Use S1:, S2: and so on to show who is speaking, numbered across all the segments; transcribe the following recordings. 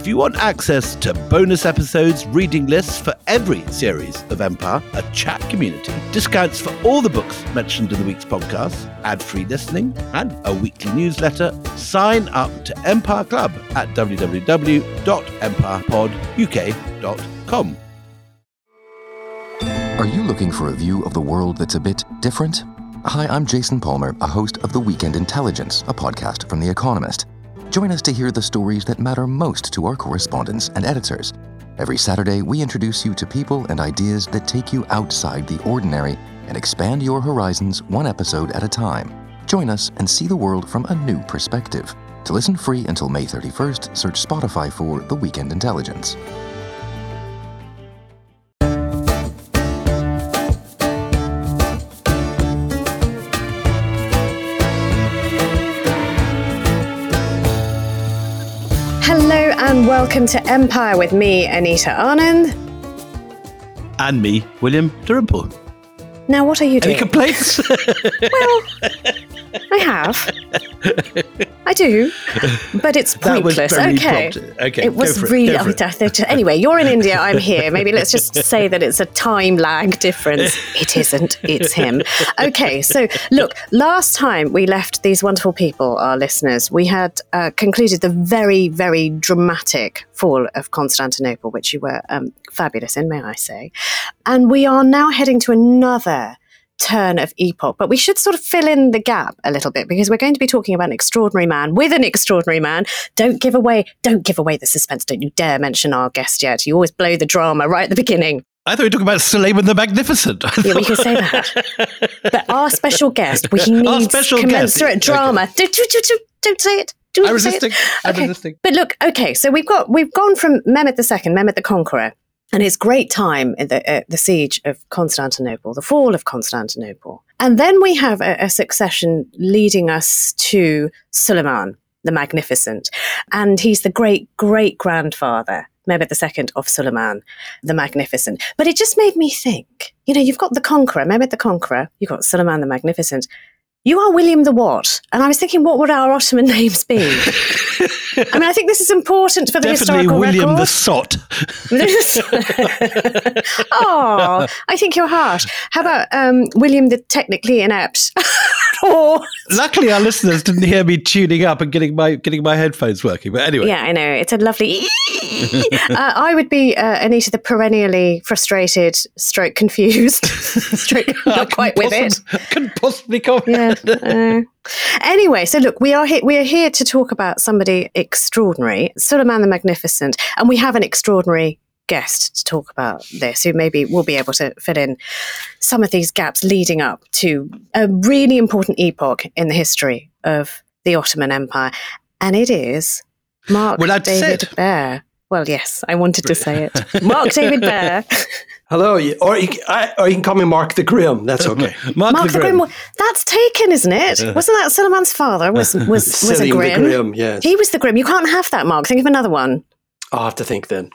S1: If you want access to bonus episodes, reading lists for every series of Empire, a chat community, discounts for all the books mentioned in the week's podcast, ad free listening, and a weekly newsletter, sign up to Empire Club at www.empirepoduk.com.
S2: Are you looking for a view of the world that's a bit different? Hi, I'm Jason Palmer, a host of The Weekend Intelligence, a podcast from The Economist. Join us to hear the stories that matter most to our correspondents and editors. Every Saturday, we introduce you to people and ideas that take you outside the ordinary and expand your horizons one episode at a time. Join us and see the world from a new perspective. To listen free until May 31st, search Spotify for The Weekend Intelligence.
S3: Welcome to Empire with me, Anita Anand.
S1: And me, William Dalrymple.
S3: Now, what are you doing?
S1: Any complaints?
S3: well, I have. I do, but it's pointless. okay.
S1: prompt. Okay,
S3: It was
S1: it,
S3: really.
S1: it.
S3: I anyway, you're in India. I'm here. Maybe let's just say that it's a time lag difference. It isn't. It's him. Okay. So look, last time we left these wonderful people, our listeners, we had uh, concluded the very, very dramatic fall of Constantinople, which you were um, fabulous in, may I say, and we are now heading to another turn of epoch. But we should sort of fill in the gap a little bit because we're going to be talking about an extraordinary man with an extraordinary man. Don't give away, don't give away the suspense. Don't you dare mention our guest yet. You always blow the drama right at the beginning.
S1: I thought we were talking about Suleiman the Magnificent.
S3: Yeah, we can say that. But our special guest, we need
S1: special guest,
S3: commensurate
S1: okay.
S3: drama. Don't, don't, don't, don't say it. Don't
S1: I'm
S3: say it.
S1: I'm
S3: Okay.
S1: resisting.
S3: But look, okay, so we've got we've gone from Mehmed II, Mehmed the Conqueror, and his great time in the the siege of Constantinople, the fall of Constantinople, and then we have a, a succession leading us to Suleiman the Magnificent, and he's the great great grandfather. Mehmed II of Suleiman, the Magnificent. But it just made me think, you know, you've got the Conqueror, Mehmed the Conqueror, you've got Suleiman the Magnificent. You are William the what? And I was thinking, what would our Ottoman names be? I mean, I think this is important for the
S1: Definitely
S3: historical
S1: William the. Sot.
S3: oh, I think you're harsh. How about um, William the technically inept? or
S1: Luckily, our listeners didn't hear me tuning up and getting my getting my headphones working. But anyway,
S3: yeah, I know it's a lovely. uh, I would be uh, Anita, the perennially frustrated, stroke confused, stroke not quite with it.
S1: couldn't Couldn't possibly comment.
S3: yeah. uh, anyway, so look, we are here. We are here to talk about somebody extraordinary, Suleiman the Magnificent, and we have an extraordinary guest to talk about this, who maybe will be able to fill in some of these gaps leading up to a really important epoch in the history of the Ottoman Empire, and it is Marc
S1: Well, I'd
S3: David
S1: said-
S3: Baer. Well, yes, I wanted to say it. Marc David Baer.
S4: Hello, or you, I, or you can call me Marc the Grim. That's okay.
S1: Marc,
S3: Marc
S1: the
S3: the
S1: Grim.
S3: Grim. That's taken, isn't it? Wasn't that Suleiman's father? Was was was a
S4: Selim the
S3: Grim?
S4: Grim, yes.
S3: He was the Grim. You can't have that, Marc. Think of another one.
S4: I'll have to think then.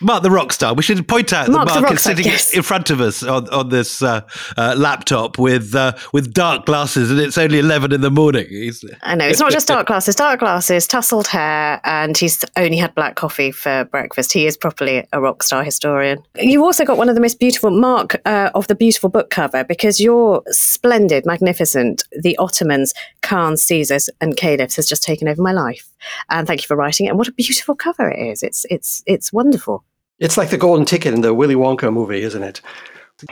S1: Marc the rock star. We should point out
S3: Marc
S1: that
S3: the
S1: Marc
S3: rock
S1: is sitting
S3: yes.
S1: in front of us on, on this uh, uh, laptop with uh, with dark glasses, and it's only eleven in the morning. He's,
S3: I know it's not just dark glasses, dark glasses, tousled hair, and he's only had black coffee for breakfast. He is properly a rock star historian. You've also got one of the most beautiful Marc uh, of the beautiful book cover because your splendid, magnificent, the Ottomans, Khans, Caesars, and Caliphs has just taken over my life. And thank you for writing it. And what a beautiful cover it is! It's it's it's wonderful.
S4: It's like the golden ticket in the Willy Wonka movie, isn't it?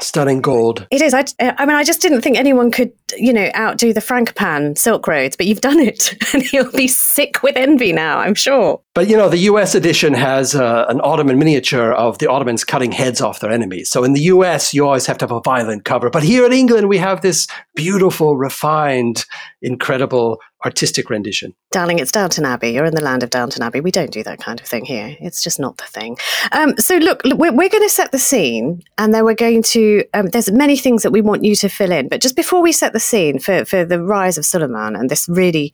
S4: Stunning gold.
S3: It is. I, I mean, I just didn't think anyone could, you know, outdo the Frankopan Silk Roads, but you've done it, and he'll be sick with envy now. I'm sure.
S4: But you know, the US edition has uh, an Ottoman miniature of the Ottomans cutting heads off their enemies. So in the US, you always have to have a violent cover. But here in England, we have this beautiful, refined, incredible artistic rendition.
S3: Darling, it's Downton Abbey. You're in the land of Downton Abbey. We don't do that kind of thing here. It's just not the thing. Um, so, look, we're, we're going to set the scene, and then we're going to. Um, there's many things that we want you to fill in, but just before we set the scene for for the rise of Suleiman and this really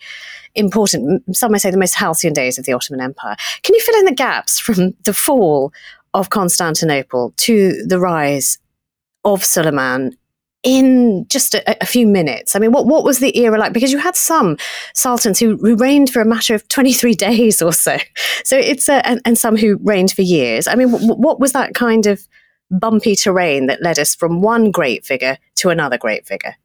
S3: important, some might say, the most halcyon days of the Ottoman Empire, can you fill in the gaps from the fall of Constantinople to the rise of Suleiman in just a, a, few minutes. I mean, what, what was the era like? Because you had some sultans who, reigned for a matter of 23 days or so. So it's, uh, and, and some who reigned for years. I mean, what was that kind of bumpy terrain that led us from one great figure to another great figure?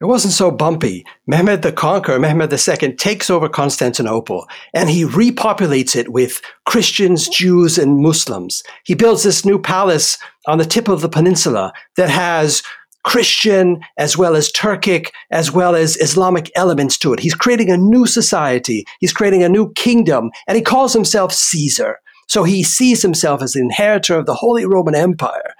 S4: It wasn't so bumpy. Mehmed the Conqueror, Mehmed II, takes over Constantinople and he repopulates it with Christians, Jews, and Muslims. He builds this new palace on the tip of the peninsula that has Christian as well as Turkic as well as Islamic elements to it. He's creating a new society. He's creating a new kingdom and he calls himself Caesar. So he sees himself as the inheritor of the Holy Roman Empire.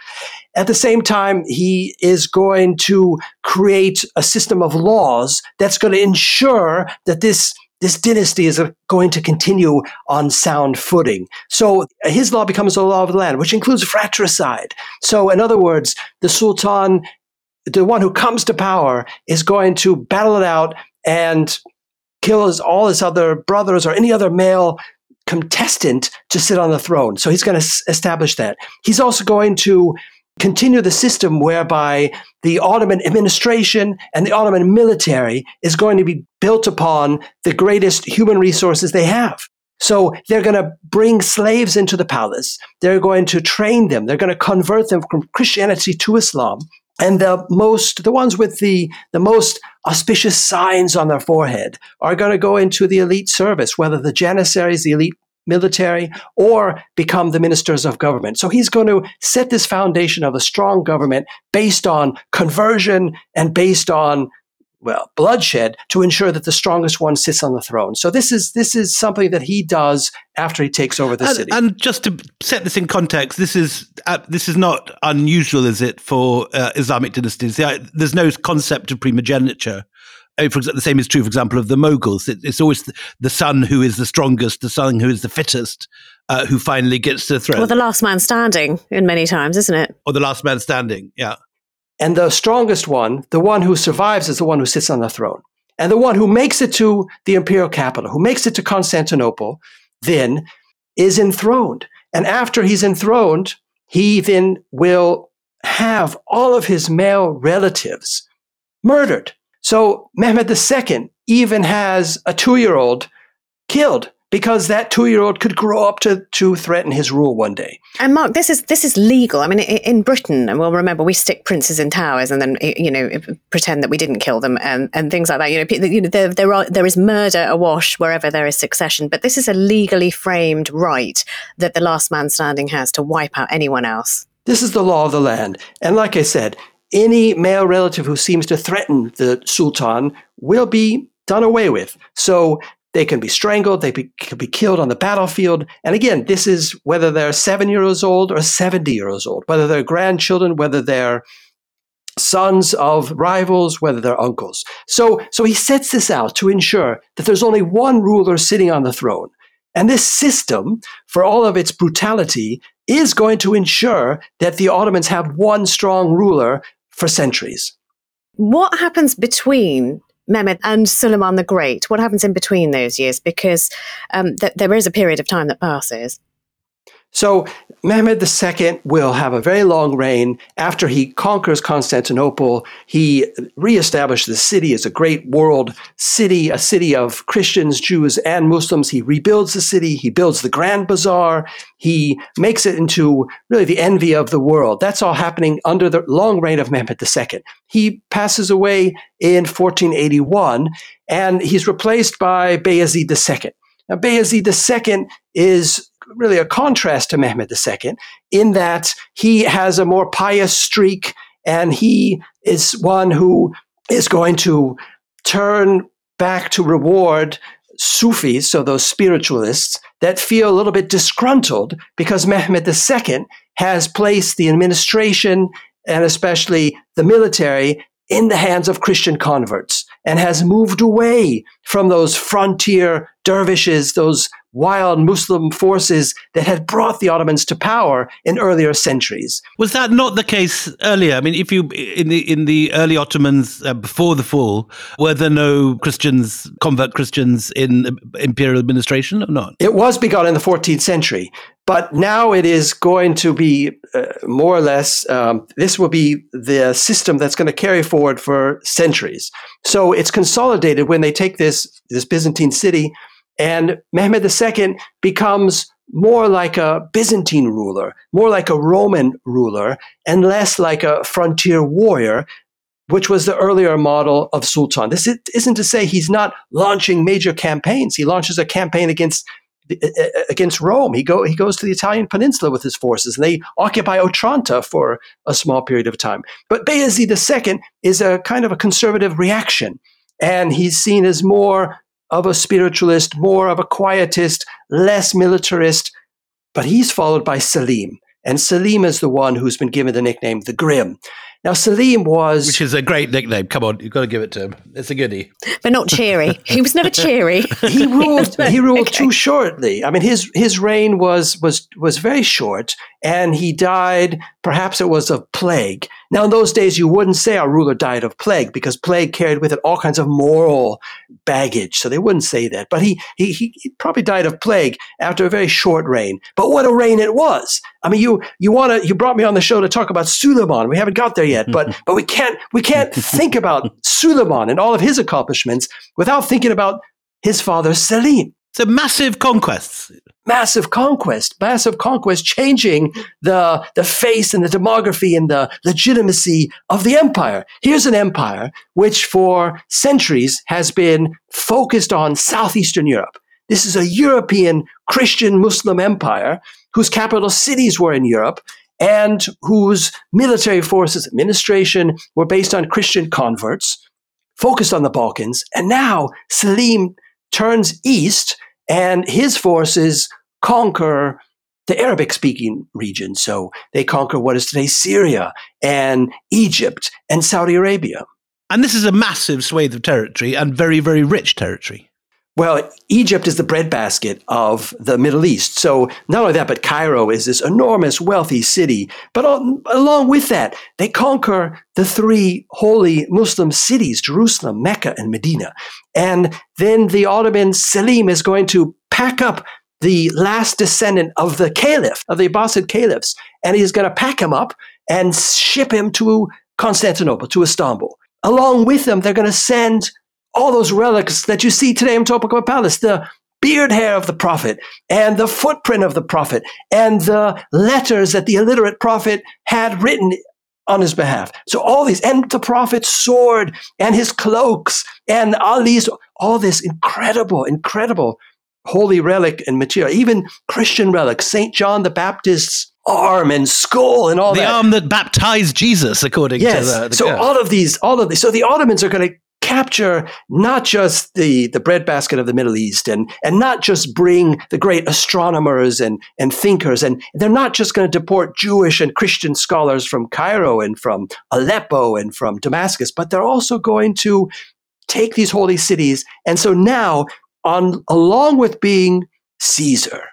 S4: At the same time, he is going to create a system of laws that's going to ensure that this this dynasty is going to continue on sound footing. So his law becomes the law of the land, which includes fratricide. So, in other words, the Sultan the one who comes to power is going to battle it out and kill his, all his other brothers or any other male contestant to sit on the throne. So he's going to s- establish that. He's also going to continue the system whereby the Ottoman administration and the Ottoman military is going to be built upon the greatest human resources they have. So they're going to bring slaves into the palace. They're going to train them. They're going to convert them from Christianity to Islam and the most the ones with the the most auspicious signs on their forehead are going to go into the elite service whether the janissaries the elite military or become the ministers of government. So he's going to set this foundation of a strong government based on conversion and based on well, bloodshed to ensure that the strongest one sits on the throne. So this is this is something that he does after he takes over the
S1: and,
S4: city.
S1: And just to set this in context, this is uh, this is not unusual, is it, for uh, Islamic dynasties? There's no concept of primogeniture. Oh, for example, the same is true, for example, of the Moguls. It, it's always the, the, son who is the strongest, the son who is the fittest, uh, who finally gets to the throne.
S3: Or the last man standing, in many times, isn't it?
S1: Or the last man standing. Yeah.
S4: And the strongest one, the one who survives, is the one who sits on the throne. And the one who makes it to the imperial capital, who makes it to Constantinople, then is enthroned. And after he's enthroned, he then will have all of his male relatives murdered. So Mehmed II even has a two year old killed because that two-year-old could grow up to to threaten his rule one day.
S3: And Marc, this is this is legal. I mean, in Britain, and we'll remember we stick princes in towers and then you know pretend that we didn't kill them and, and things like that. You know, you know there there are there is murder awash wherever there is succession, but this is a legally framed right that the last man standing has to wipe out anyone else.
S4: This is the law of the land, and like I said, any male relative who seems to threaten the sultan will be done away with. So they can be strangled. They be, can be killed on the battlefield. And again, this is whether they're seven years old or 70 years old, whether they're grandchildren, whether they're sons of rivals, whether they're uncles. So, so he sets this out to ensure that there's only one ruler sitting on the throne. And this system, for all of its brutality, is going to ensure that the Ottomans have one strong ruler for centuries.
S3: What happens between Mehmed and Suleiman the Great? What happens in between those years? Because um, th- there is a period of time that passes.
S4: So Mehmed II will have a very long reign. After he conquers Constantinople, he reestablishes the city as a great world city, a city of Christians, Jews, and Muslims. He rebuilds the city. He builds the Grand Bazaar. He makes it into really the envy of the world. That's all happening under the long reign of Mehmed II. He passes away in 1481, and he's replaced by Bayezid II. Now, Bayezid II is really a contrast to Mehmed II in that he has a more pious streak and he is one who is going to turn back to reward Sufis, so those spiritualists that feel a little bit disgruntled because Mehmed II has placed the administration and especially the military in the hands of Christian converts and has moved away from those frontier dervishes, those wild Muslim forces that had brought the Ottomans to power in earlier centuries.
S1: Was that not the case earlier? I mean, if you in the in the early Ottomans uh, before the fall, were there no Christians, convert Christians in imperial administration or not?
S4: It was begun in the 14th century, But now it is going to be uh, more or less, um, this will be the system that's going to carry forward for centuries. So it's consolidated when they take this, this Byzantine city, and Mehmed II becomes more like a Byzantine ruler, more like a Roman ruler, and less like a frontier warrior, which was the earlier model of Sultan. This isn't to say he's not launching major campaigns. He launches a campaign against uh, against Rome. He go he goes to the Italian peninsula with his forces, and they occupy Otranto for a small period of time. But Bayezid II is a kind of a conservative reaction, and he's seen as more of a spiritualist, more of a quietist, less militarist. But he's followed by Selim. and Selim is the one who's been given the nickname the Grim. Now, Selim was.
S1: Which is a great nickname. Come on, you've got to give it to him. It's a goodie.
S3: But not cheery. He was never cheery.
S4: he ruled he ruled okay. too shortly. I mean, his his reign was was was very short, and he died, perhaps it was of plague. Now, in those days, you wouldn't say our ruler died of plague because plague carried with it all kinds of moral baggage. So they wouldn't say that. But he, he, he probably died of plague after a very short reign. But what a reign it was. I mean, you, you want to, you brought me on the show to talk about Suleiman. We haven't got there yet, but, but we can't, we can't think about Suleiman and all of his accomplishments without thinking about his father, Selim.
S1: So massive conquests
S4: massive conquest, massive conquest, changing the, the face and the demography and the legitimacy of the empire. Here's an empire which for centuries has been focused on Southeastern Europe. This is a European Christian Muslim empire whose capital cities were in Europe and whose military forces, administration were based on Christian converts, focused on the Balkans. And now Selim turns east and his forces conquer the Arabic speaking region. So they conquer what is today Syria and Egypt and Saudi Arabia.
S1: And this is a massive swathe of territory and very, very rich territory.
S4: Well, Egypt is the breadbasket of the Middle East. So not only that, but Cairo is this enormous, wealthy city. But along with that, they conquer the three holy Muslim cities, Jerusalem, Mecca, and Medina. And then the Ottoman Selim is going to pack up the last descendant of the caliph, of the Abbasid caliphs, and he's going to pack him up and ship him to Constantinople, to Istanbul. Along with them, they're going to send all those relics that you see today in Topkapi Palace, the beard hair of the prophet and the footprint of the prophet and the letters that the illiterate prophet had written on his behalf. So all these, and the prophet's sword and his cloaks and Ali's, all this incredible, incredible holy relic and material, even Christian relics, St. John the Baptist's arm and skull and all
S1: the
S4: that.
S1: The arm that baptized Jesus, according
S4: yes.
S1: to the, the
S4: So girl. all of these, all of these. So the Ottomans are going to capture not just the, the breadbasket of the Middle East and, and not just bring the great astronomers and, and thinkers. And they're not just going to deport Jewish and Christian scholars from Cairo and from Aleppo and from Damascus, but they're also going to take these holy cities. And so now on, along with being Caesar,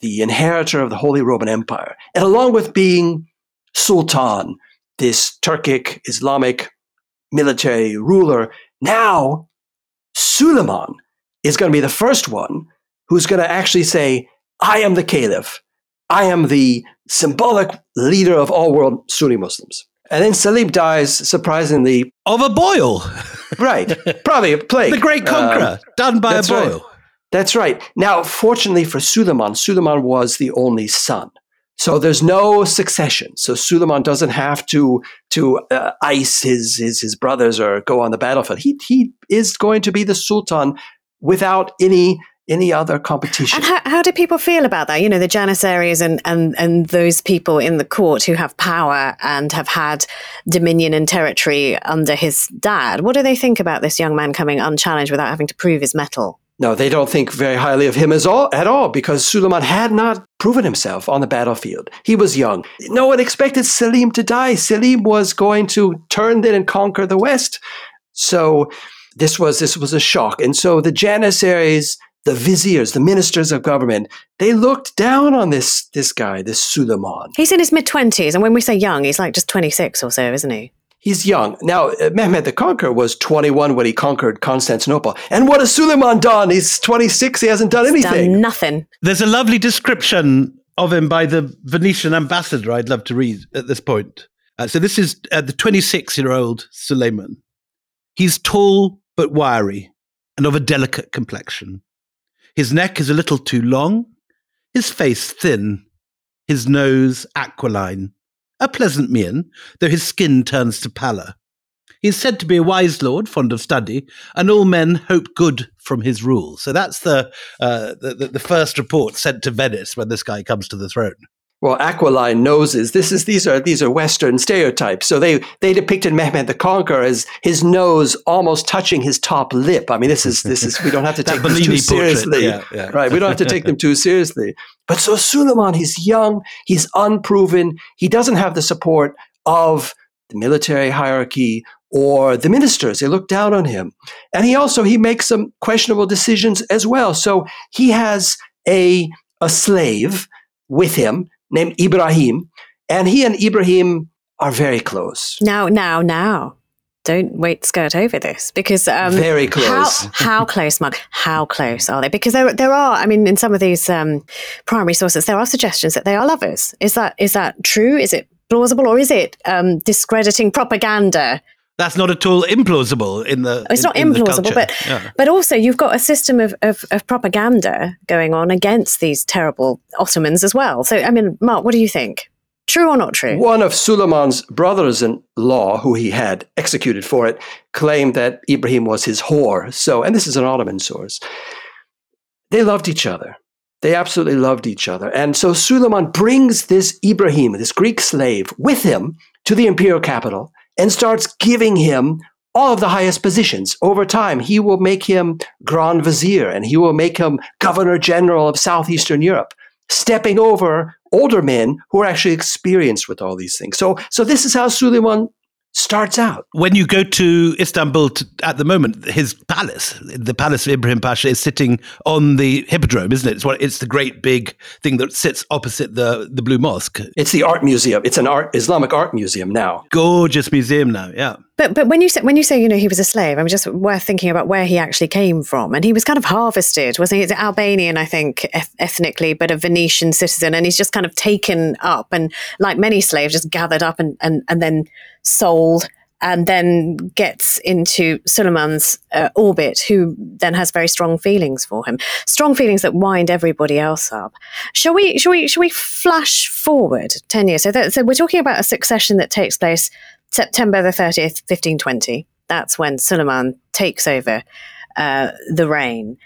S4: the inheritor of the Holy Roman Empire, and along with being Sultan, this Turkic Islamic military ruler, now Suleiman is going to be the first one who's going to actually say, I am the caliph. I am the symbolic leader of all world Sunni Muslims. And then Selim dies, surprisingly.
S1: Of a boil.
S4: right. Probably a plague.
S1: The great conqueror, um, done by a boil.
S4: Right. That's right. Now, fortunately for Suleiman, Suleiman was the only son. So there's no succession. So Suleiman doesn't have to to uh, ice his, his his brothers or go on the battlefield. He he is going to be the sultan without any any other competition.
S3: And how, how do people feel about that? You know, the Janissaries and, and, and those people in the court who have power and have had dominion and territory under his dad. What do they think about this young man coming unchallenged without having to prove his mettle?
S4: No, they don't think very highly of him all, at all because Suleiman had not proven himself on the battlefield. He was young. No one expected Selim to die. Selim was going to turn then and conquer the West. So this was this was a shock. And so the Janissaries the viziers, the ministers of government, they looked down on this this guy, this Suleiman.
S3: He's in his mid twenties, and when we say young, he's like just twenty six or so, isn't he?
S4: He's young. Now, uh, Mehmed the Conqueror was 21 when he conquered Constantinople. And what has Suleiman done? He's 26. He hasn't done anything.
S3: Done nothing.
S1: There's a lovely description of him by the Venetian ambassador I'd love to read at this point. Uh, so this is uh, the 26 year old Suleiman. He's tall but wiry and of a delicate complexion. His neck is a little too long, his face thin, his nose aquiline, a pleasant mien, though his skin turns to pallor. He is said to be a wise lord, fond of study, and all men hope good from his rule. So that's the, uh, the, the first report sent to Venice when this guy comes to the throne.
S4: Well, aquiline noses. This is these are these are Western stereotypes. So they they depicted Mehmed the Conqueror as his nose almost touching his top lip. I mean, this is this is we don't have to take them too
S1: portrait,
S4: seriously,
S1: yeah, yeah.
S4: right? We don't have to take them too seriously. But so Suleiman, he's young, he's unproven, he doesn't have the support of the military hierarchy or the ministers. They look down on him, and he also he makes some questionable decisions as well. So he has a a slave with him named Ibrahim, and he and Ibrahim are very close.
S3: Now, now, now. Don't wait, skirt over this because um,
S4: Very close.
S3: How, how close, Marc? How close are they? Because there, there are. I mean, in some of these um, primary sources, there are suggestions that they are lovers. Is that is that true? Is it plausible, or is it um, discrediting propaganda?
S1: That's not at all implausible in the.
S3: It's
S1: in-
S3: not implausible, but
S1: Yeah.
S3: but also you've got a system of, of, of propaganda going on against these terrible Ottomans as well. So, I mean, Marc, what do you think? True or not true?
S4: One of Suleiman's brothers in law, who he had executed for it, claimed that Ibrahim was his whore. So, and this is an Ottoman source. They loved each other. They absolutely loved each other. And so Suleiman brings this Ibrahim, this Greek slave, with him to the imperial capital and starts giving him all of the highest positions. Over time, he will make him Grand Vizier and he will make him Governor General of Southeastern Europe, stepping over older men who are actually experienced with all these things. So, so this is how Suleiman starts out.
S1: when you go to Istanbul t at the moment, his palace, the palace of Ibrahim Pasha, is sitting on the hippodrome, isn't it? It's, what, it's the great big thing that sits opposite the, the Blue Mosque.
S4: It's the art museum. It's an art Islamic art museum now.
S1: Gorgeous museum now, yeah.
S3: But but when you say when you say you know he was a slave, I'm just worth thinking about where he actually came from, and he was kind of harvested, wasn't he? He's Albanian, I think, eth- ethnically, but a Venetian citizen, and he's just kind of taken up, and like many slaves, just gathered up and and and then sold. And then gets into Suleiman's uh, orbit, who then has very strong feelings for him, strong feelings that wind everybody else up. Shall we? Shall we? Shall we flash forward ten years? So, that, so we're talking about a succession that takes place September the 30th, 1520. That's when Suleiman takes over uh, the reign.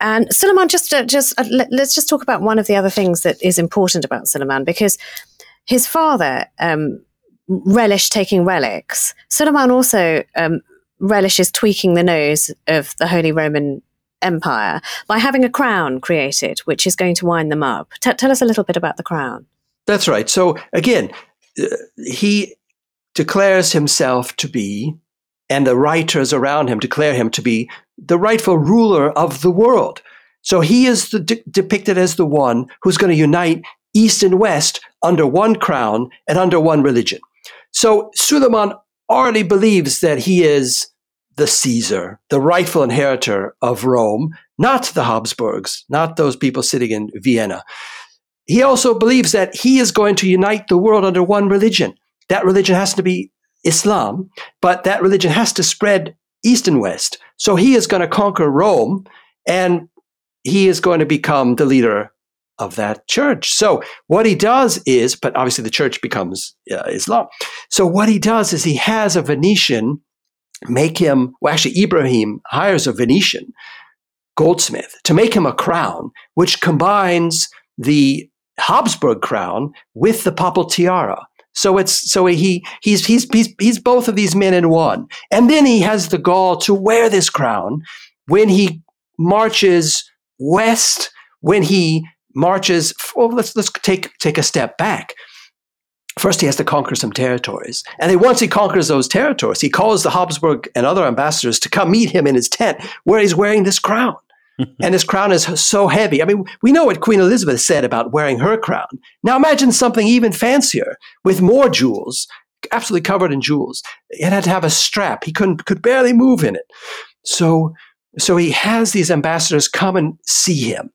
S3: And Suleiman, just, uh, just uh, let, us just talk about one of the other things that is important about Suleiman because his father um, relished taking relics. Suleiman also um, relishes tweaking the nose of the Holy Roman Empire by having a crown created, which is going to wind them up. T- tell us a little bit about the crown.
S4: That's right. So again, uh, he declares himself to be, and the writers around him declare him to be the rightful ruler of the world. So he is de- depicted as the one who's going to unite East and West under one crown and under one religion. So Suleiman already believes that he is the Caesar, the rightful inheritor of Rome, not the Habsburgs, not those people sitting in Vienna. He also believes that he is going to unite the world under one religion. That religion has to be Islam, but that religion has to spread east and west. So he is going to conquer Rome and he is going to become the leader of that church. So what he does is, but obviously the church becomes uh, Islam. So what he does is he has a Venetian make him, well, actually, Ibrahim hires a Venetian goldsmith to make him a crown, which combines the Habsburg crown with the papal tiara. So it's so he he's he's he's he's both of these men in one. And then he has the gall to wear this crown when he marches west, when he marches well, let's let's take take a step back. First, he has to conquer some territories. And then once he conquers those territories, he calls the Habsburg and other ambassadors to come meet him in his tent where he's wearing this crown. And his crown is so heavy. I mean, we know what Queen Elizabeth said about wearing her crown. Now imagine something even fancier with more jewels, absolutely covered in jewels. It had to have a strap. He couldn't could barely move in it. So so he has these ambassadors come and see him.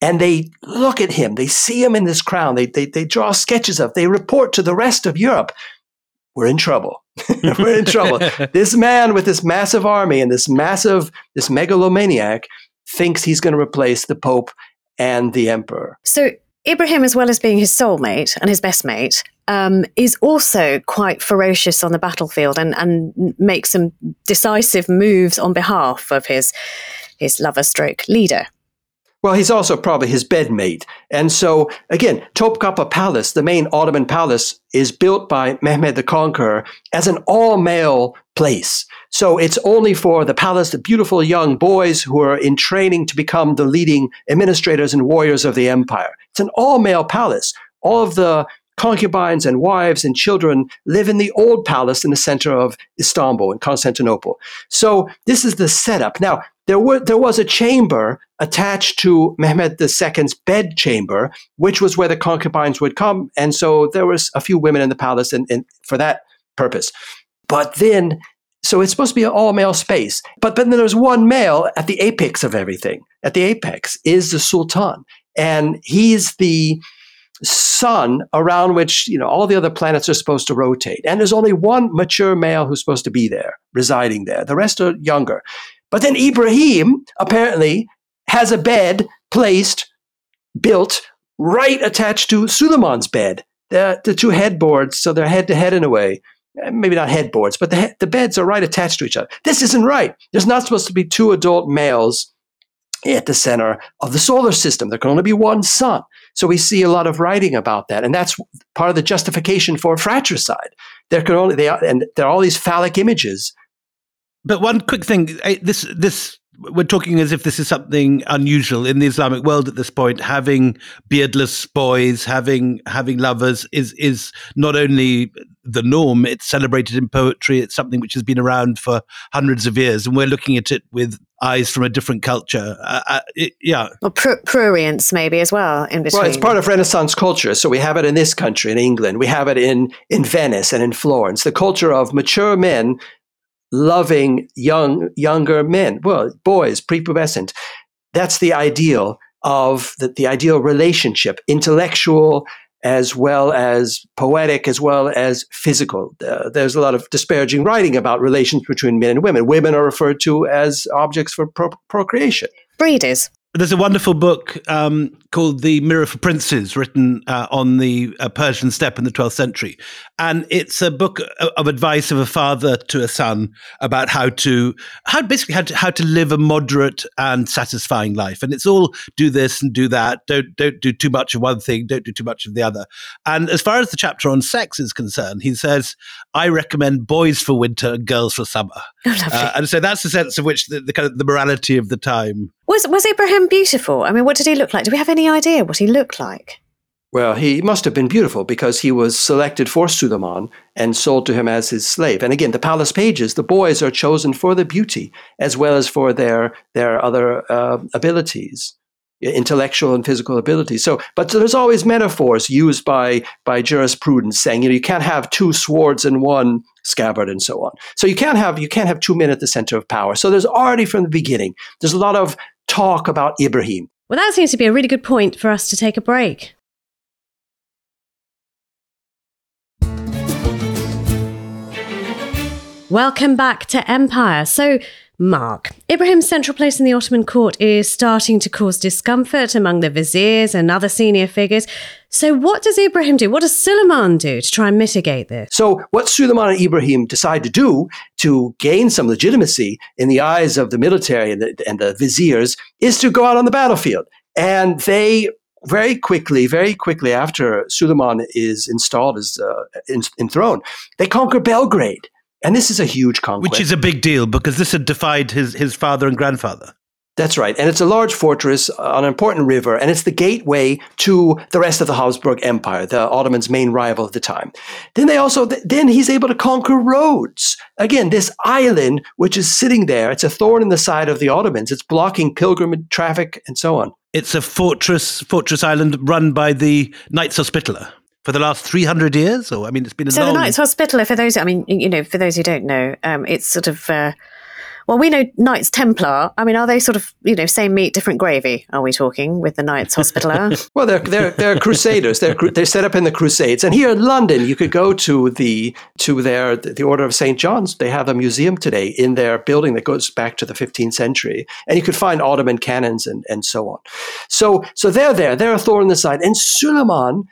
S4: and they look at him. They see him in this crown. They, they, they draw sketches of. They report to the rest of Europe. We're in trouble. We're in trouble. this man with this massive army and this massive, this megalomaniac thinks he's going to replace the Pope and the Emperor.
S3: So Ibrahim, as well as being his soulmate and his best mate, um, is also quite ferocious on the battlefield and, and makes some decisive moves on behalf of his his lover stroke leader.
S4: Well, he's also probably his bedmate. And so, again, Topkapi Palace, the main Ottoman palace, is built by Mehmed the Conqueror as an all male place. So it's only for the palace, the beautiful young boys who are in training to become the leading administrators and warriors of the empire. It's an all male palace. All of the concubines and wives and children live in the old palace in the center of Istanbul in Constantinople. So this is the setup. Now, there, were, there was a chamber attached to Mehmed II's bed chamber, which was where the concubines would come. And so there was a few women in the palace and, and for that purpose. But then, so it's supposed to be an all male space. But, but then there's one male at the apex of everything. At the apex is the Sultan. And he's the sun around which you know all the other planets are supposed to rotate and there's only one mature male who's supposed to be there residing there the rest are younger but then Ibrahim apparently has a bed placed, built right attached to Suleiman's bed. The, the two headboards, so they're head to head in a way. Eh, maybe not headboards, but the, he- the beds are right attached to each other. This isn't right. There's not supposed to be two adult males at the center of the solar system. There can only be one sun. So we see a lot of writing about that, and that's part of the justification for fratricide. There can only they are, and there are all these phallic images
S1: but one quick thing: this this we're talking as if this is something unusual in the Islamic world at this point. Having beardless boys, having having lovers is is not only the norm; it's celebrated in poetry. It's something which has been around for hundreds of years, and we're looking at it with eyes from a different culture. Uh, uh, it, yeah,
S3: or pr- prurience maybe as well in between.
S4: Well, it's part of Renaissance culture. So we have it in this country, in England. We have it in in Venice and in Florence. The culture of mature men loving young younger men, well, boys, prepubescent. That's the ideal of the, the ideal relationship, intellectual as well as poetic, as well as physical. Uh, there's a lot of disparaging writing about relations between men and women. Women are referred to as objects for pro- procreation.
S3: Breeders.
S1: There's a wonderful book um, called The Mirror for Princes, written uh, on the uh, Persian steppe in the 12th century. And it's a book of advice of a father to a son about how to, how basically how to, how to live a moderate and satisfying life. And it's all do this and do that. Don't, don't do too much of one thing. Don't do too much of the other. And as far as the chapter on sex is concerned, he says, I recommend boys for winter and girls for summer.
S3: Oh,
S1: uh, and so that's the sense of which the, the kind of the morality of the time
S3: was was Ibrahim beautiful? I mean, what did he look like? Do we have any idea what he looked like?
S4: Well, he must have been beautiful because he was selected for Suleiman and sold to him as his slave. And again, the palace pages, the boys are chosen for the beauty as well as for their their other uh, abilities, intellectual and physical abilities. So, but there's always metaphors used by by jurisprudence saying, you know, you can't have two swords in one scabbard and so on. So you can't have you can't have two men at the center of power. So there's already from the beginning there's a lot of talk about Ibrahim.
S5: Well, that seems to be a really good point for us to take a break. Welcome back to Empire. So, Marc, Ibrahim's central place in the Ottoman court is starting to cause discomfort among the viziers and other senior figures. So, what does Ibrahim do? What does Suleiman do to try and mitigate this?
S4: So, what Suleiman and Ibrahim decide to do to gain some legitimacy in the eyes of the military and the, and the viziers is to go out on the battlefield. And they very quickly, very quickly after Suleiman is installed as uh, enthroned, they conquer Belgrade. And this is a huge conquest.
S1: Which is a big deal because this had defied his, his father and grandfather.
S4: That's right. And it's a large fortress on an important river, and it's the gateway to the rest of the Habsburg Empire, the Ottomans' main rival at the time. Then they also, then he's able to conquer Rhodes. Again, this island, which is sitting there, it's a thorn in the side of the Ottomans. It's blocking pilgrimage traffic and so on.
S1: It's a fortress, fortress island run by the Knights Hospitaller for the last 300 years or i mean it's been a
S3: so
S1: long...
S3: the knights hospitaller for those i mean you know for those who don't know um, it's sort of uh, Well, we know Knights Templar. I mean, are they sort of, you know, same meat, different gravy? Are we talking with the Knights Hospitaller?
S4: well, they're, they're, they're crusaders. They're, they're set up in the Crusades. And here in London, you could go to the to their the Order of St. John's. They have a museum today in their building that goes back to the 15th century. And you could find Ottoman cannons and, and so on. So, so they're there. They're a thorn in the side. And Suleiman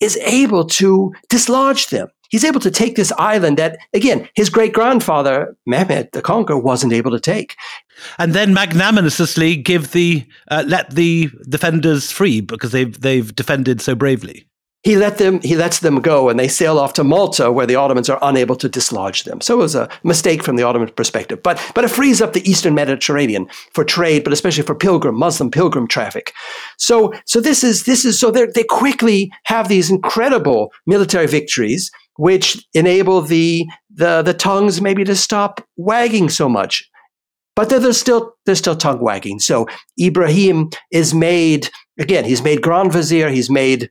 S4: is able to dislodge them he's able to take this island that, again, his great grandfather, Mehmed the Conqueror, wasn't able to take.
S1: And then magnanimously give the uh, let the defenders free because they've they've defended so bravely
S4: he let them he lets them go and they sail off to Malta where the Ottomans are unable to dislodge them. So it was a mistake from the Ottoman perspective. But but it frees up the eastern Mediterranean for trade, but especially for pilgrim Muslim pilgrim traffic. So so this is this is so they quickly have these incredible military victories which enable the the the tongues maybe to stop wagging so much. But they're still they're still tongue wagging. So Ibrahim is made again. He's made Grand Vizier. He's made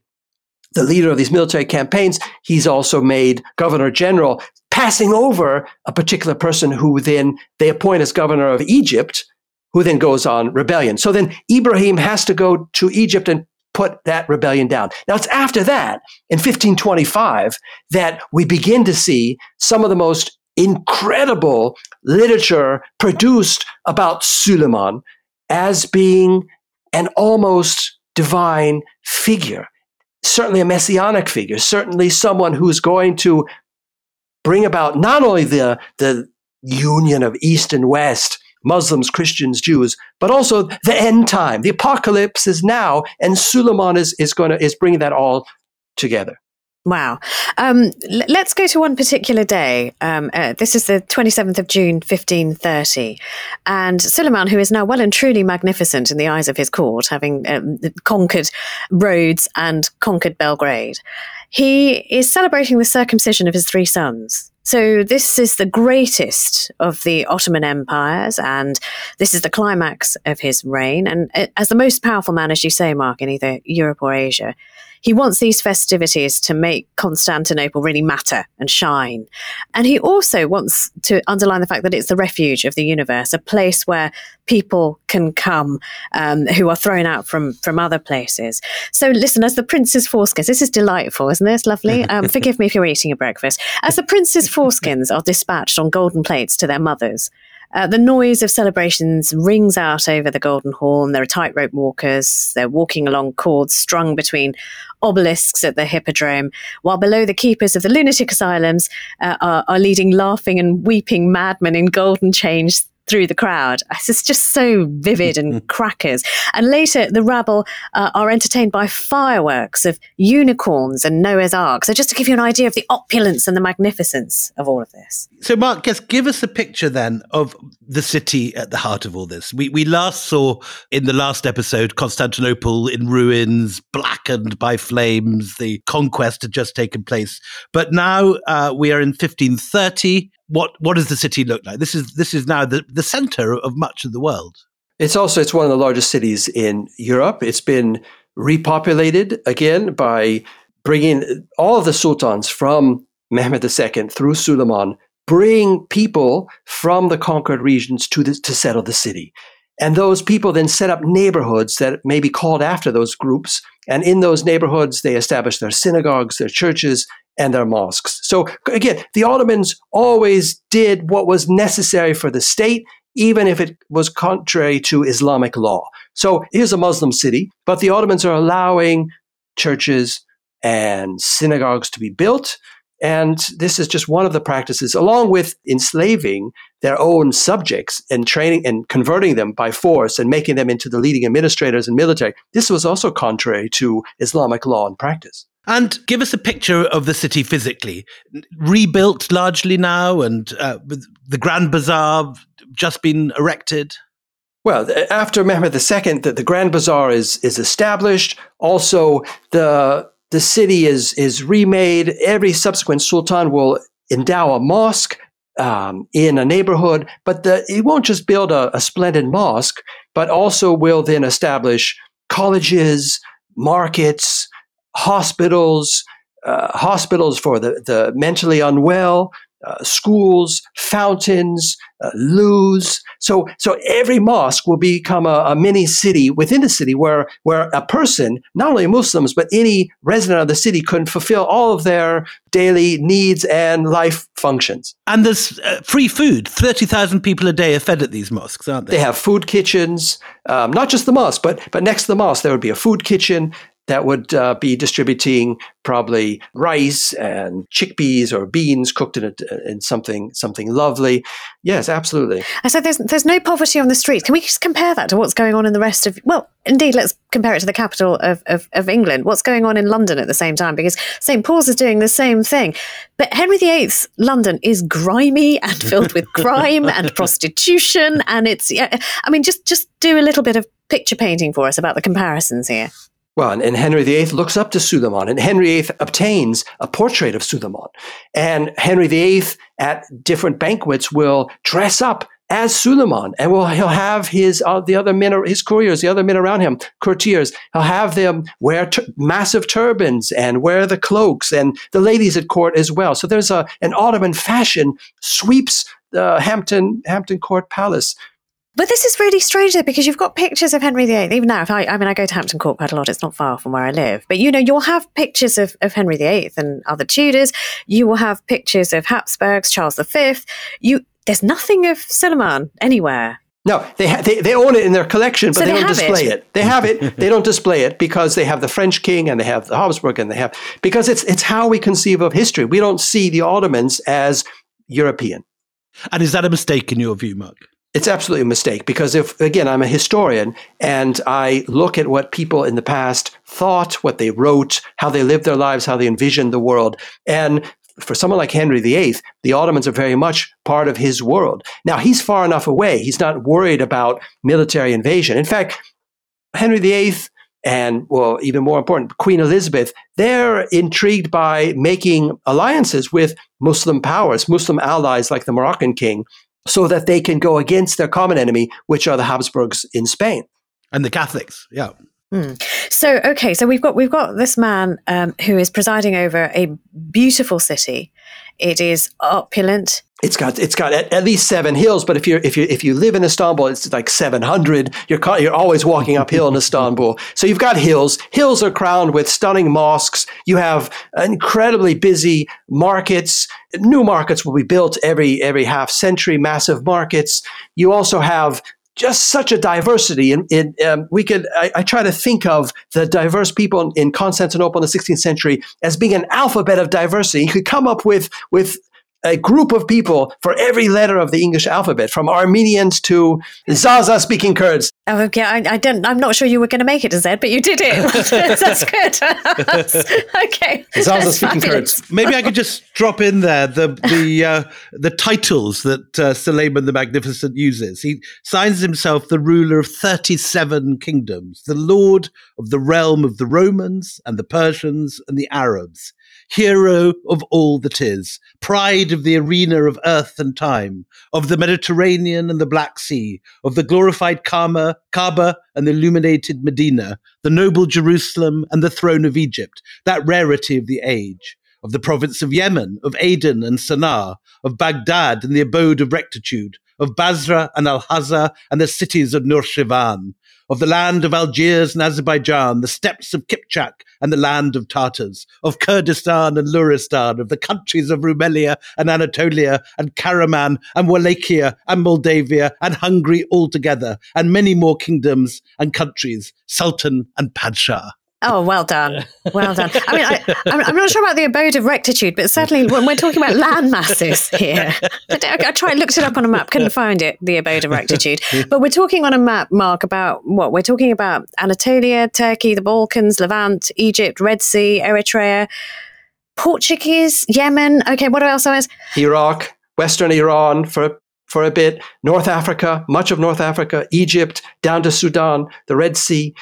S4: the leader of these military campaigns, he's also made governor general, passing over a particular person who then they appoint as governor of Egypt, who then goes on rebellion. So then Ibrahim has to go to Egypt and put that rebellion down. Now it's after that, in 1525, that we begin to see some of the most incredible literature produced about Suleiman as being an almost divine figure certainly a messianic figure, certainly someone who's going to bring about not only the, the union of East and West, Muslims, Christians, Jews, but also the end time. The apocalypse is now, and Suleiman is, is to is bringing that all together.
S3: Wow. Um, l- let's go to one particular day. Um, uh, this is the 27th of June, 1530. And Suleiman, who is now well and truly magnificent in the eyes of his court, having um, conquered Rhodes and conquered Belgrade, he is celebrating the circumcision of his three sons. So, this is the greatest of the Ottoman empires, and this is the climax of his reign. And uh, as the most powerful man, as you say, Marc, in either Europe or Asia, he wants these festivities to make Constantinople really matter and shine. And he also wants to underline the fact that it's the refuge of the universe, a place where people can come um, who are thrown out from, from other places. So, listen, as the prince's foreskins, this is delightful, isn't this lovely? Um, forgive me if you're eating your breakfast. As the prince's foreskins are dispatched on golden plates to their mothers, uh, the noise of celebrations rings out over the Golden Horn. There are tightrope walkers. They're walking along cords strung between obelisks at the Hippodrome, while below the keepers of the lunatic asylums uh, are, are leading laughing and weeping madmen in golden chains through the crowd. It's just so vivid and crackers. And later, the rabble uh, are entertained by fireworks of unicorns and Noah's Ark. So, just to give you an idea of the opulence and the magnificence of all of this.
S1: So, Marc, just give us a picture then of the city at the heart of all this. We, we last saw in the last episode Constantinople in ruins, blackened by flames. The conquest had just taken place. But now uh, we are in 1530 what what does the city look like? This is this is now the, the center of much of the world.
S4: It's also it's one of the largest cities in Europe. It's been repopulated again by bringing all of the sultans from Mehmed II through Suleiman, bring people from the conquered regions to the, to settle the city. And those people then set up neighborhoods that may be called after those groups. And in those neighborhoods, they establish their synagogues, their churches, and their mosques. So again, the Ottomans always did what was necessary for the state, even if it was contrary to Islamic law. So here's a Muslim city, but the Ottomans are allowing churches and synagogues to be built. And this is just one of the practices, along with enslaving their own subjects and training and converting them by force and making them into the leading administrators and military. This was also contrary to Islamic law and practice.
S1: And give us a picture of the city physically. Rebuilt largely now, and uh, the Grand Bazaar just been erected.
S4: Well, after Mehmed II, the, the Grand Bazaar is is established. Also, the the city is is remade. Every subsequent sultan will endow a mosque um, in a neighborhood, but the, he won't just build a, a splendid mosque, but also will then establish colleges, markets, hospitals, uh, hospitals for the, the mentally unwell, uh, schools, fountains, uh, loos. So, so every mosque will become a, a, mini city within the city where, where a person, not only Muslims, but any resident of the city can fulfill all of their daily needs and life functions.
S1: And there's uh, free food. 30,000 people a day are fed at these mosques, aren't they?
S4: They have food kitchens, um, not just the mosque, but, but next to the mosque, there would be a food kitchen that would uh, be distributing probably rice and chickpeas or beans cooked in, a, in something something lovely. Yes, absolutely.
S3: I said there's there's no poverty on the streets. Can we just compare that to what's going on in the rest of? Well, indeed, let's compare it to the capital of, of, of England. What's going on in London at the same time? Because St Paul's is doing the same thing, but Henry VIII's London is grimy and filled with crime and prostitution, and it's. Yeah, I mean, just just do a little bit of picture painting for us about the comparisons here.
S4: Well, and, and, Henry VIII looks up to Suleiman, and Henry VIII obtains a portrait of Suleiman. And Henry VIII at different banquets will dress up as Suleiman, and will he'll have his uh, the other men, his couriers, the other men around him, courtiers. He'll have them wear massive turbans and wear the cloaks, and the ladies at court as well. So there's a an Ottoman fashion sweeps the Hampton Hampton Court Palace
S3: but this is really strange though, because you've got pictures of Henry VIII. Even now, if I, I mean, I go to Hampton Court quite a lot. It's not far from where I live. But you know, you'll have pictures of, of Henry VIII and other Tudors. You will have pictures of Habsburgs, Charles V. You, there's nothing of Suleiman anywhere.
S4: No, they, ha- they they own it in their collection, but so they, they don't display it. it. They have it. they don't display it because they have the French king and they have the Habsburg and they have because it's it's how we conceive of history. We don't see the Ottomans as European.
S1: And is that a mistake in your view, Marc?
S4: It's absolutely a mistake because if, again, I'm a historian and I look at what people in the past thought, what they wrote, how they lived their lives, how they envisioned the world. And for someone like Henry VIII, the Ottomans are very much part of his world. Now, he's far enough away. He's not worried about military invasion. In fact, Henry VIII and, well, even more important, Queen Elizabeth, they're intrigued by making alliances with Muslim powers, Muslim allies like the Moroccan king, so that they can go against their common enemy, which are the Habsburgs in Spain.
S1: And the Catholics, yeah.
S3: Hmm. So okay, so we've got we've got this man um, who is presiding over a beautiful city. It is opulent.
S4: It's got it's got at, at, least seven hills, but if you if you if you live in Istanbul, it's like seven hundred. You're you're always walking uphill in Istanbul, so you've got hills. Hills are crowned with stunning mosques. You have incredibly busy markets. New markets will be built every every half century. Massive markets. You also have just such a diversity. And um, we could, I, I, try to think of the diverse people in, in, Constantinople in the 16th century as being an alphabet of diversity. You could come up with with a group of people for every letter of the English alphabet, from Armenians to Zaza speaking Kurds.
S3: Oh, okay. I, I don't. I'm not sure you were going to make it to Z, but you did it. That's good. okay.
S4: Zaza speaking Kurds.
S1: Maybe I could just drop in there the the uh, the titles that uh, Suleiman the Magnificent uses. He signs himself the ruler of 37 kingdoms, the lord of the realm of the Romans and the Persians and the Arabs hero of all that is, pride of the arena of earth and time, of the Mediterranean and the Black Sea, of the glorified Kaaba, Kaaba and the illuminated Medina, the noble Jerusalem and the throne of Egypt, that rarity of the age, of the province of Yemen, of Aden and Sana'a, of Baghdad and the abode of rectitude, of Basra and Al-Hazza and the cities of Nurshivan, of the land of Algiers and Azerbaijan, the steppes of Kipchak and the land of Tartars, of Kurdistan and Luristan, of the countries of Rumelia and Anatolia and Karaman and Wallachia and Moldavia and Hungary altogether, and many more kingdoms and countries, Sultan and Padshah.
S3: Oh, well done. Well done. I mean, I, am not sure about the abode of rectitude, but certainly when we're talking about land masses here, I, I tried, looked it up on a map, couldn't find it, the abode of rectitude. But we're talking on a map, Marc, about what? We're talking about Anatolia, Turkey, the Balkans, Levant, Egypt, Red Sea, Eritrea, Portuguese, Yemen. Okay, what else is?
S4: Iraq, Western Iran for for a bit, North Africa, much of North Africa, Egypt, down to Sudan, the Red Sea.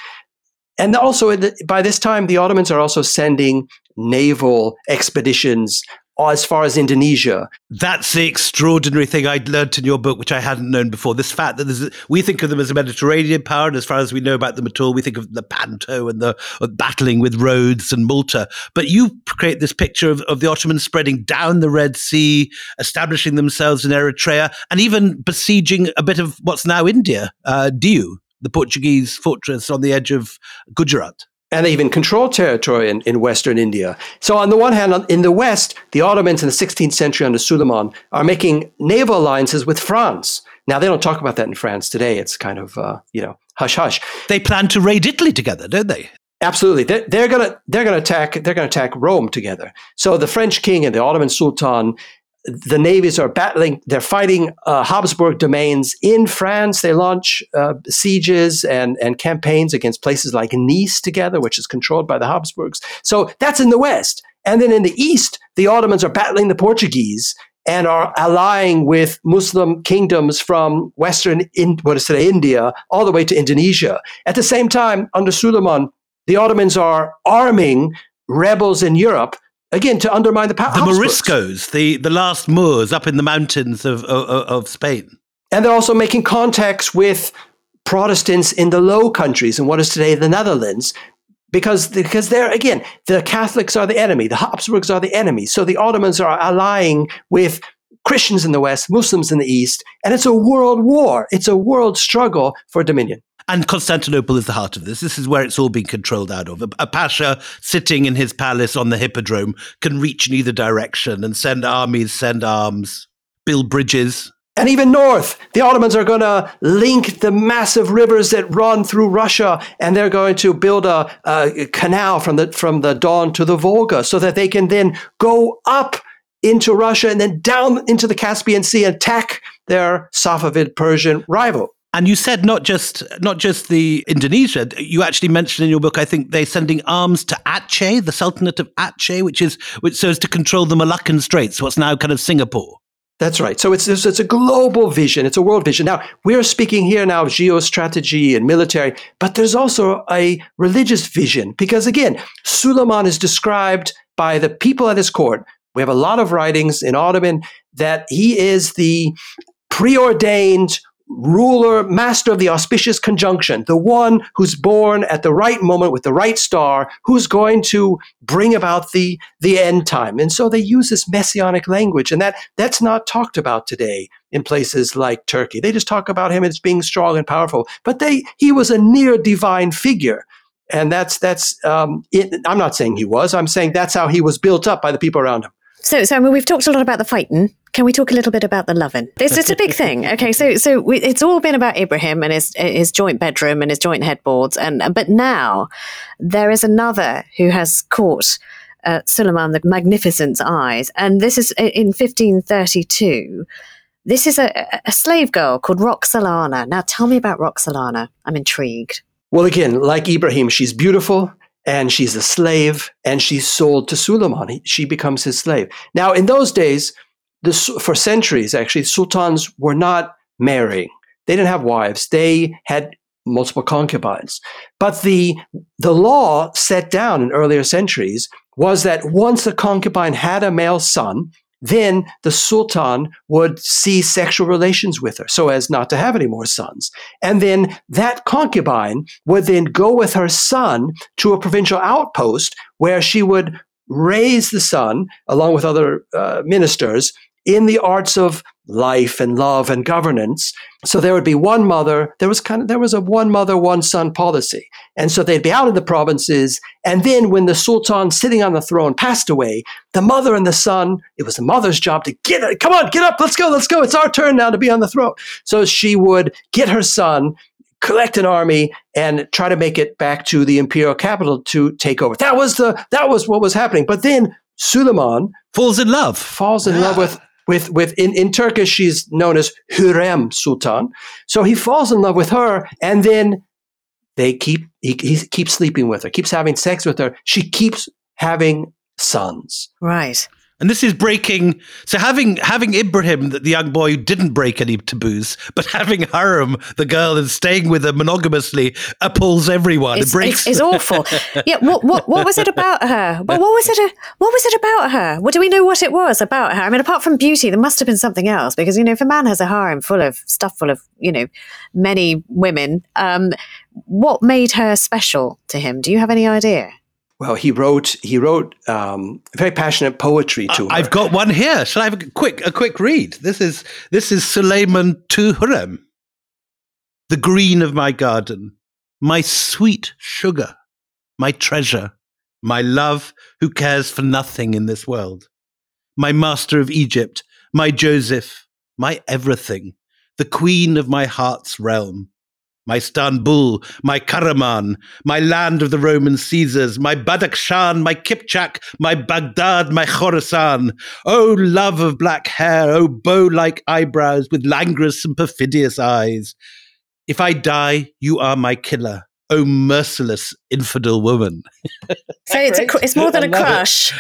S4: And also, by this time, the Ottomans are also sending naval expeditions as far as Indonesia.
S1: That's the extraordinary thing I learned in your book, which I hadn't known before. This fact that we think of them as a Mediterranean power, and as far as we know about them at all, we think of Lepanto and the battling with Rhodes and Malta. But you create this picture of, of the Ottomans spreading down the Red Sea, establishing themselves in Eritrea, and even besieging a bit of what's now India, uh, Diu, the Portuguese fortress on the edge of Gujarat
S4: and they even control territory in, in Western India. So, on the one hand, in the West, the Ottomans in the 16th century under Suleiman are making naval alliances with France. Now, they don't talk about that in France today. It's kind of, uh, you know, hush hush.
S1: They plan to raid Italy together, don't they?
S4: Absolutely, they're, they're gonna they're gonna attack they're gonna attack Rome together. So the French king and the Ottoman Sultan the navies are battling, they're fighting uh, Habsburg domains in France. They launch uh, sieges and, and campaigns against places like Nice together, which is controlled by the Habsburgs. So that's in the West. And then in the East, the Ottomans are battling the Portuguese and are allying with Muslim kingdoms from Western, in, what is today India, all the way to Indonesia. At the same time, under Suleiman, the Ottomans are arming rebels in Europe again to undermine the power.
S1: The Moriscos, the, the last Moors up in the mountains of, of, of Spain.
S4: And they're also making contacts with Protestants in the Low Countries and what is today the Netherlands. Because, because they're again the Catholics are the enemy, the Habsburgs are the enemy. So the Ottomans are allying with Christians in the West, Muslims in the East, and it's a world war. It's a world struggle for dominion.
S1: And Constantinople is the heart of this. This is where it's all being controlled out of. A, a, pasha sitting in his palace on the hippodrome can reach in either direction and send armies, send arms, build bridges.
S4: And even north, the Ottomans are going to link the massive rivers that run through Russia, and they're going to build a, a canal from the from the Don to the Volga, so that they can then go up into Russia and then down into the Caspian Sea and attack their Safavid Persian rival.
S1: And you said not just not just the Indonesia. You actually mentioned in your book, I think they're sending arms to Aceh, the Sultanate of Aceh, which is which serves to control the Malaccan Straits, what's now kind of Singapore.
S4: That's right. So it's, it's a global vision. It's a world vision. Now we're speaking here now of geostrategy and military, but there's also a religious vision because again, Suleiman is described by the people at his court. We have a lot of writings in Ottoman that he is the preordained ruler, master of the auspicious conjunction, the one who's born at the right moment with the right star, who's going to bring about the, the end time. And so they use this messianic language, and that, that's not talked about today in places like Turkey. They just talk about him as being strong and powerful, but they, he was a near divine figure. And that's, that's um, it, I'm not saying he was, I'm saying that's how he was built up by the people around him.
S3: So, so I mean, we've talked a lot about the fighting. Can we talk a little bit about the loving? This is a big thing. Okay, so so we, it's all been about Ibrahim and his his joint bedroom and his joint headboards, and but now there is another who has caught uh, Suleiman the Magnificent's eyes, and this is in 1532. This is a, a slave girl called Roxolana. Now, tell me about Roxolana. I'm intrigued.
S4: Well, again, like Ibrahim, she's beautiful and she's a slave and she's sold to Suleiman. She becomes his slave. Now, in those days, the, for centuries, actually, sultans were not marrying. They didn't have wives. They had multiple concubines. But the, the law set down in earlier centuries was that once a concubine had a male son, then the sultan would see sexual relations with her so as not to have any more sons. And then that concubine would then go with her son to a provincial outpost where she would raise the son along with other uh, ministers in the arts of life and love and governance. So there would be one mother. There was kind of there was a one mother, one son policy, and so they'd be out in the provinces. And then when the sultan sitting on the throne passed away, the mother and the son. It was the mother's job to get it. Come on, get up. Let's go. Let's go. It's our turn now to be on the throne. So she would get her son. Collect an army and try to make it back to the imperial capital to take over. That was the that was what was happening. But then Suleiman
S1: falls in love.
S4: Falls in yeah. love with with with in, in Turkish she's known as Hürrem Sultan. So he falls in love with her, and then they keep he, he keeps sleeping with her, keeps having sex with her. She keeps having sons.
S3: Right.
S1: And this is breaking. So having having Ibrahim, the young boy who didn't break any taboos, but having Hurrem, the girl, and staying with her monogamously appalls everyone.
S3: It's,
S1: it breaks.
S3: it's, it's awful. Yeah. What, what what was it about her? Well, what was it? What was it about her? What do we know what it was about her? I mean, apart from beauty, there must have been something else. Because you know, if a man has a harem full of stuff, full of you know, many women, um, what made her special to him? Do you have any idea?
S4: Well, he wrote he wrote um, very passionate poetry to her.
S1: I've got one here. Shall I have a quick a quick read? This is this is Suleiman to Hurrem. The green of my garden, my sweet sugar, my treasure, my love who cares for nothing in this world, my master of Egypt, my Joseph, my everything, the queen of my heart's realm, my Istanbul, my Karaman, my land of the Roman Caesars, my Badakhshan, my Kipchak, my Baghdad, my Khorasan. Oh, love of black hair, oh, bow like eyebrows with languorous and perfidious eyes. If I die, you are my killer. Oh, merciless infidel woman.
S3: So it's a, cr- it's more than a crush.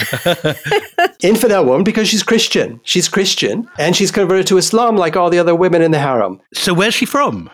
S4: infidel woman because she's Christian. She's Christian and she's converted to Islam like all the other women in the harem.
S1: So where's she from?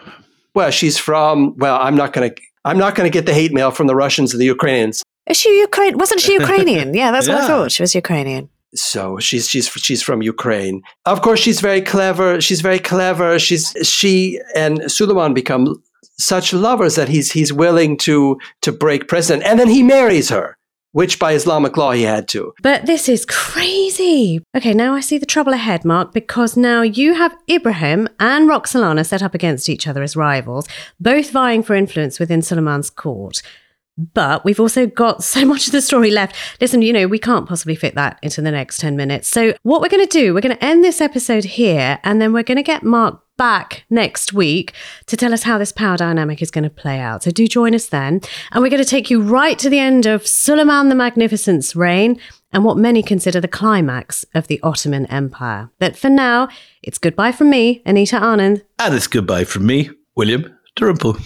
S4: Well, she's from. Well, I'm not going to. I'm not going to get the hate mail from the Russians and the Ukrainians.
S3: Is she Ukraine? Wasn't she Ukrainian? Yeah, that's what I thought. She was Ukrainian.
S4: So she's she's she's from Ukraine. Of course, she's very clever. She's very clever. She's she and Suleiman become such lovers that he's he's willing to to break precedent, and then he marries her, which by Islamic law he had to.
S5: But this is crazy. Okay, now I see the trouble ahead, Marc, because now you have Ibrahim and Roxolana set up against each other as rivals, both vying for influence within Suleiman's court. But we've also got so much of the story left. Listen, you know, we can't possibly fit that into the next 10 minutes. So, what we're going to do, we're going to end this episode here, and then we're going to get Marc back next week to tell us how this power dynamic is going to play out. So, do join us then. And we're going to take you right to the end of Suleiman the Magnificent's reign and what many consider the climax of the Ottoman Empire. But for now, it's goodbye from me, Anita Anand.
S1: And it's goodbye from me, William Dalrymple.